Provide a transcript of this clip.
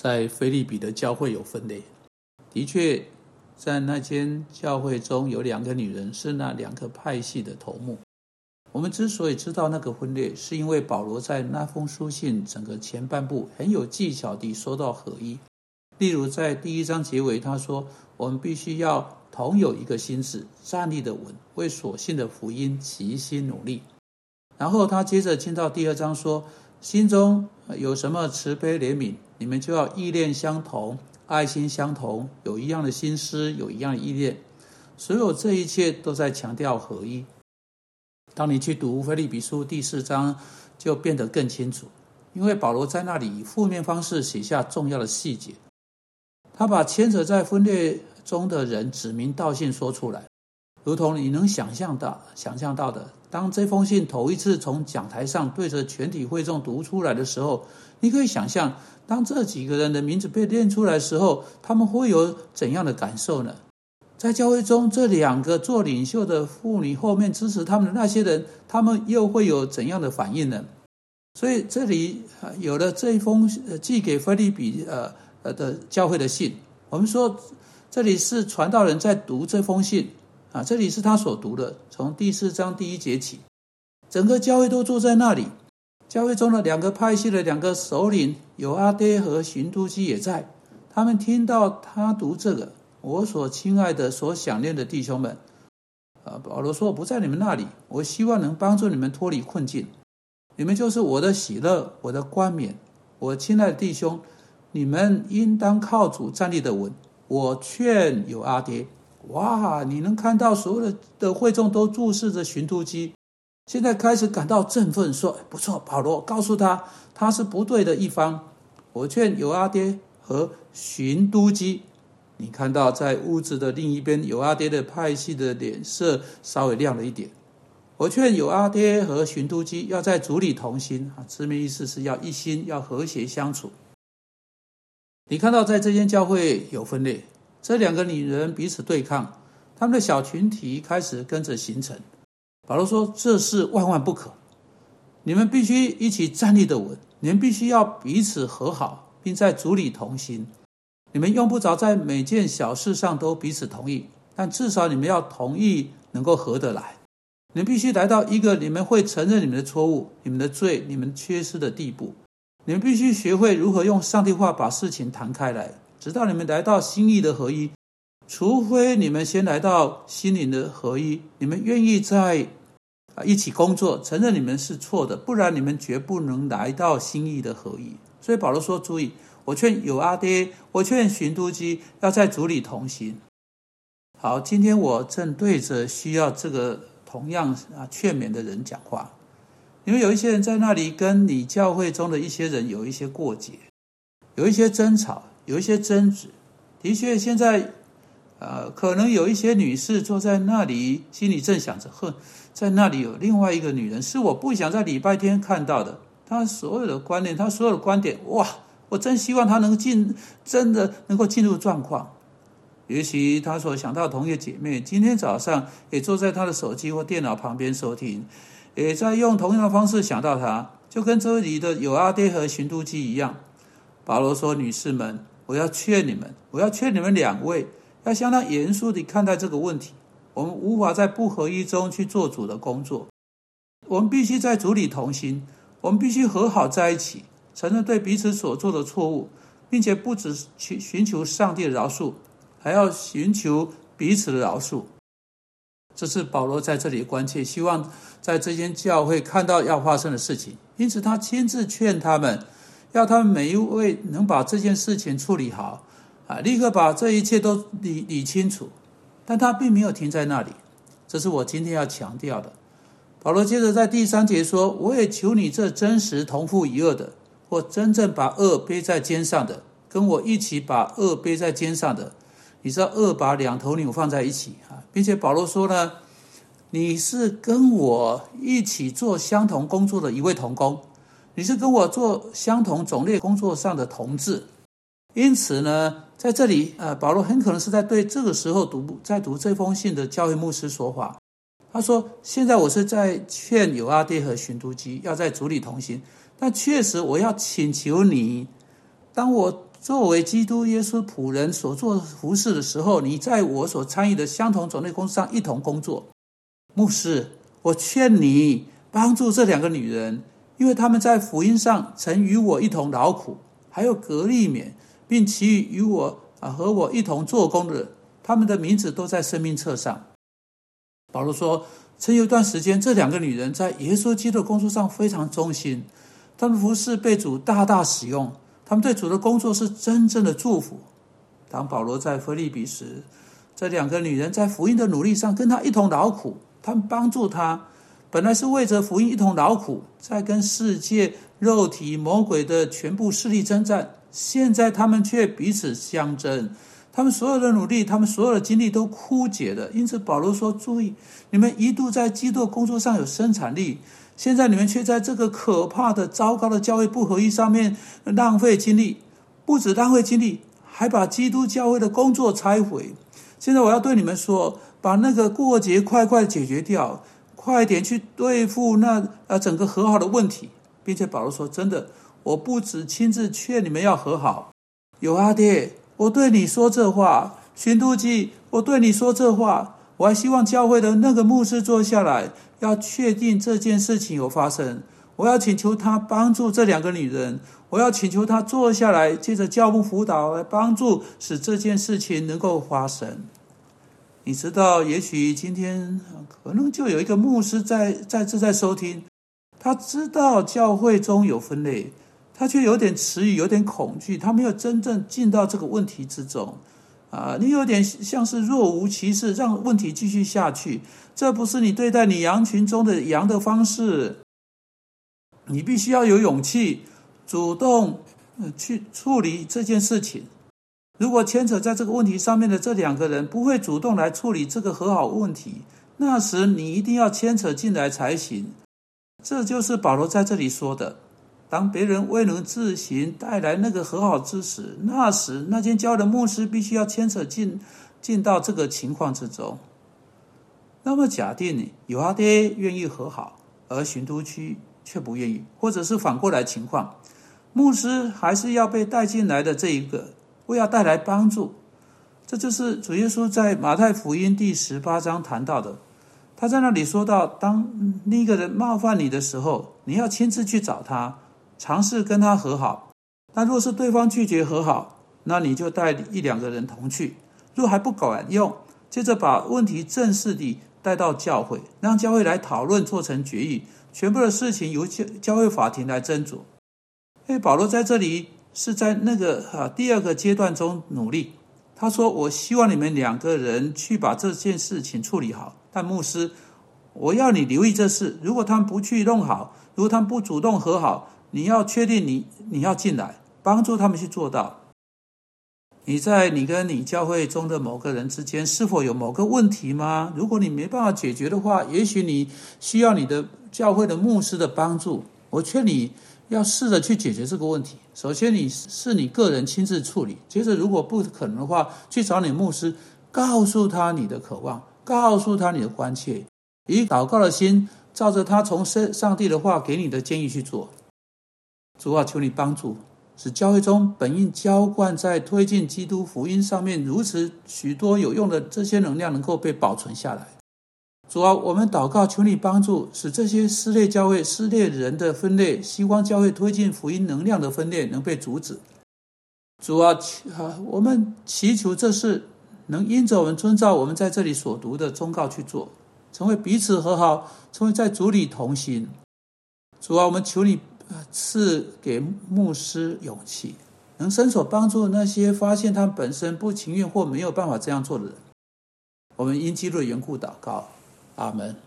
在菲利比的教会有分裂。的确，在那间教会中有两个女人是那两个派系的头目。我们之所以知道那个分裂，是因为保罗在那封书信整个前半部很有技巧地说到合一。例如，在第一章结尾，他说：“我们必须要同有一个心思，站立的稳，为所信的福音齐心努力。”然后他接着进到第二章说：“心中有什么慈悲怜悯，你们就要意念相同，爱心相同，有一样的心思，有一样的意念。所有这一切都在强调合一。当你去读菲利比书第四章，就变得更清楚，因为保罗在那里以负面方式写下重要的细节。”他把牵扯在分裂中的人指名道姓说出来，如同你能想象到、想象到的。当这封信头一次从讲台上对着全体会众读出来的时候，你可以想象，当这几个人的名字被念出来的时候，他们会有怎样的感受呢？在教会中，这两个做领袖的妇女后面支持他们的那些人，他们又会有怎样的反应呢？所以，这里有了这一封寄给菲利比呃。呃的教会的信，我们说这里是传道人在读这封信啊，这里是他所读的，从第四章第一节起，整个教会都坐在那里，教会中的两个派系的两个首领有阿爹和寻都基也在，他们听到他读这个，我所亲爱的、所想念的弟兄们，啊，保罗说我不在你们那里，我希望能帮助你们脱离困境，你们就是我的喜乐，我的冠冕，我亲爱的弟兄。你们应当靠主站立的稳。我劝有阿爹，哇！你能看到所有的的会众都注视着寻突机，现在开始感到振奋，说：“不错，保罗，告诉他他是不对的一方。”我劝有阿爹和寻都基，你看到在屋子的另一边，有阿爹的派系的脸色稍微亮了一点。我劝有阿爹和寻都基要在主里同心啊，字面意思是要一心，要和谐相处。你看到在这间教会有分裂，这两个女人彼此对抗，他们的小群体开始跟着形成。保罗说：“这是万万不可，你们必须一起站立的稳，你们必须要彼此和好，并在主里同心。你们用不着在每件小事上都彼此同意，但至少你们要同意，能够合得来。你们必须来到一个你们会承认你们的错误、你们的罪、你们缺失的地步。”你们必须学会如何用上帝话把事情谈开来，直到你们来到心意的合一。除非你们先来到心灵的合一，你们愿意在啊一起工作，承认你们是错的，不然你们绝不能来到心意的合一。所以保罗说：“注意，我劝有阿爹，我劝寻都基要在主里同行。”好，今天我正对着需要这个同样啊劝勉的人讲话。因为有一些人在那里跟你教会中的一些人有一些过节，有一些争吵，有一些争执。的确，现在，呃，可能有一些女士坐在那里，心里正想着：哼，在那里有另外一个女人，是我不想在礼拜天看到的。她所有的观念，她所有的观点，哇，我真希望她能进，真的能够进入状况。也许她所想到的同一个姐妹，今天早上也坐在她的手机或电脑旁边收听。也在用同样的方式想到他，就跟这里的有阿爹和寻都基一样。保罗说：“女士们，我要劝你们，我要劝你们两位，要相当严肃地看待这个问题。我们无法在不合一中去做主的工作，我们必须在主里同心，我们必须和好在一起，承认对彼此所做的错误，并且不只去寻求上帝的饶恕，还要寻求彼此的饶恕。”这是保罗在这里关切，希望在这间教会看到要发生的事情，因此他亲自劝他们，要他们每一位能把这件事情处理好，啊，立刻把这一切都理理清楚。但他并没有停在那里，这是我今天要强调的。保罗接着在第三节说：“我也求你这真实同父一恶的，或真正把恶背在肩上的，跟我一起把恶背在肩上的。”你知道恶把两头牛放在一起啊，并且保罗说呢，你是跟我一起做相同工作的一位同工，你是跟我做相同种类工作上的同志，因此呢，在这里呃，保罗很可能是在对这个时候读在读这封信的教会牧师说话。他说：“现在我是在劝有阿爹和寻都基要在主里同行，但确实我要请求你。”当我作为基督耶稣仆人所做服侍的时候，你在我所参与的相同种类公司上一同工作。牧师，我劝你帮助这两个女人，因为他们在福音上曾与我一同劳苦，还有格利勉，并其余与我啊和我一同做工的人，他们的名字都在生命册上。保罗说，曾有一段时间，这两个女人在耶稣基督的工作上非常忠心，他们服侍被主大大使用。他们对主的工作是真正的祝福。当保罗在腓利比时，这两个女人在福音的努力上跟他一同劳苦，他们帮助他，本来是为着福音一同劳苦，在跟世界、肉体、魔鬼的全部势力征战。现在他们却彼此相争，他们所有的努力，他们所有的精力都枯竭了。因此，保罗说：“注意，你们一度在基督工作上有生产力。”现在你们却在这个可怕的、糟糕的教会不合一上面浪费精力，不止浪费精力，还把基督教会的工作拆毁。现在我要对你们说，把那个过节快快解决掉，快点去对付那呃整个和好的问题，并且保罗说：“真的，我不止亲自劝你们要和好，有阿爹，我对你说这话，寻都记，我对你说这话，我还希望教会的那个牧师坐下来。”要确定这件事情有发生，我要请求他帮助这两个女人，我要请求他坐下来，借着教牧辅导来帮助，使这件事情能够发生。你知道，也许今天可能就有一个牧师在在正在收听，他知道教会中有分类，他却有点迟疑，有点恐惧，他没有真正进到这个问题之中。啊，你有点像是若无其事，让问题继续下去。这不是你对待你羊群中的羊的方式。你必须要有勇气，主动去处理这件事情。如果牵扯在这个问题上面的这两个人不会主动来处理这个和好问题，那时你一定要牵扯进来才行。这就是保罗在这里说的。当别人未能自行带来那个和好之时，那时那间教的牧师必须要牵扯进进到这个情况之中。那么，假定有阿爹愿意和好，而巡都区却不愿意，或者是反过来情况，牧师还是要被带进来的这一个，为要带来帮助。这就是主耶稣在马太福音第十八章谈到的。他在那里说到，当另一个人冒犯你的时候，你要亲自去找他。尝试跟他和好，但若是对方拒绝和好，那你就带一两个人同去。若还不管用，接着把问题正式地带到教会，让教会来讨论，做成决议。全部的事情由教教会法庭来斟酌。哎，保罗在这里是在那个啊第二个阶段中努力。他说：“我希望你们两个人去把这件事情处理好。但牧师，我要你留意这事。如果他们不去弄好，如果他们不主动和好。”你要确定你你要进来帮助他们去做到。你在你跟你教会中的某个人之间是否有某个问题吗？如果你没办法解决的话，也许你需要你的教会的牧师的帮助。我劝你要试着去解决这个问题。首先，你是你个人亲自处理；接着，如果不可能的话，去找你牧师，告诉他你的渴望，告诉他你的关切，以祷告的心，照着他从上上帝的话给你的建议去做。主啊，求你帮助，使教会中本应浇灌在推进基督福音上面如此许多有用的这些能量，能够被保存下来。主啊，我们祷告，求你帮助，使这些撕裂教会、撕裂人的分裂，希望教会推进福音能量的分裂能被阻止。主啊，啊，我们祈求这事能因着我们遵照我们在这里所读的忠告去做，成为彼此和好，成为在主里同心。主啊，我们求你。赐给牧师勇气，能伸手帮助那些发现他本身不情愿或没有办法这样做的人。我们因基督的缘故祷告，阿门。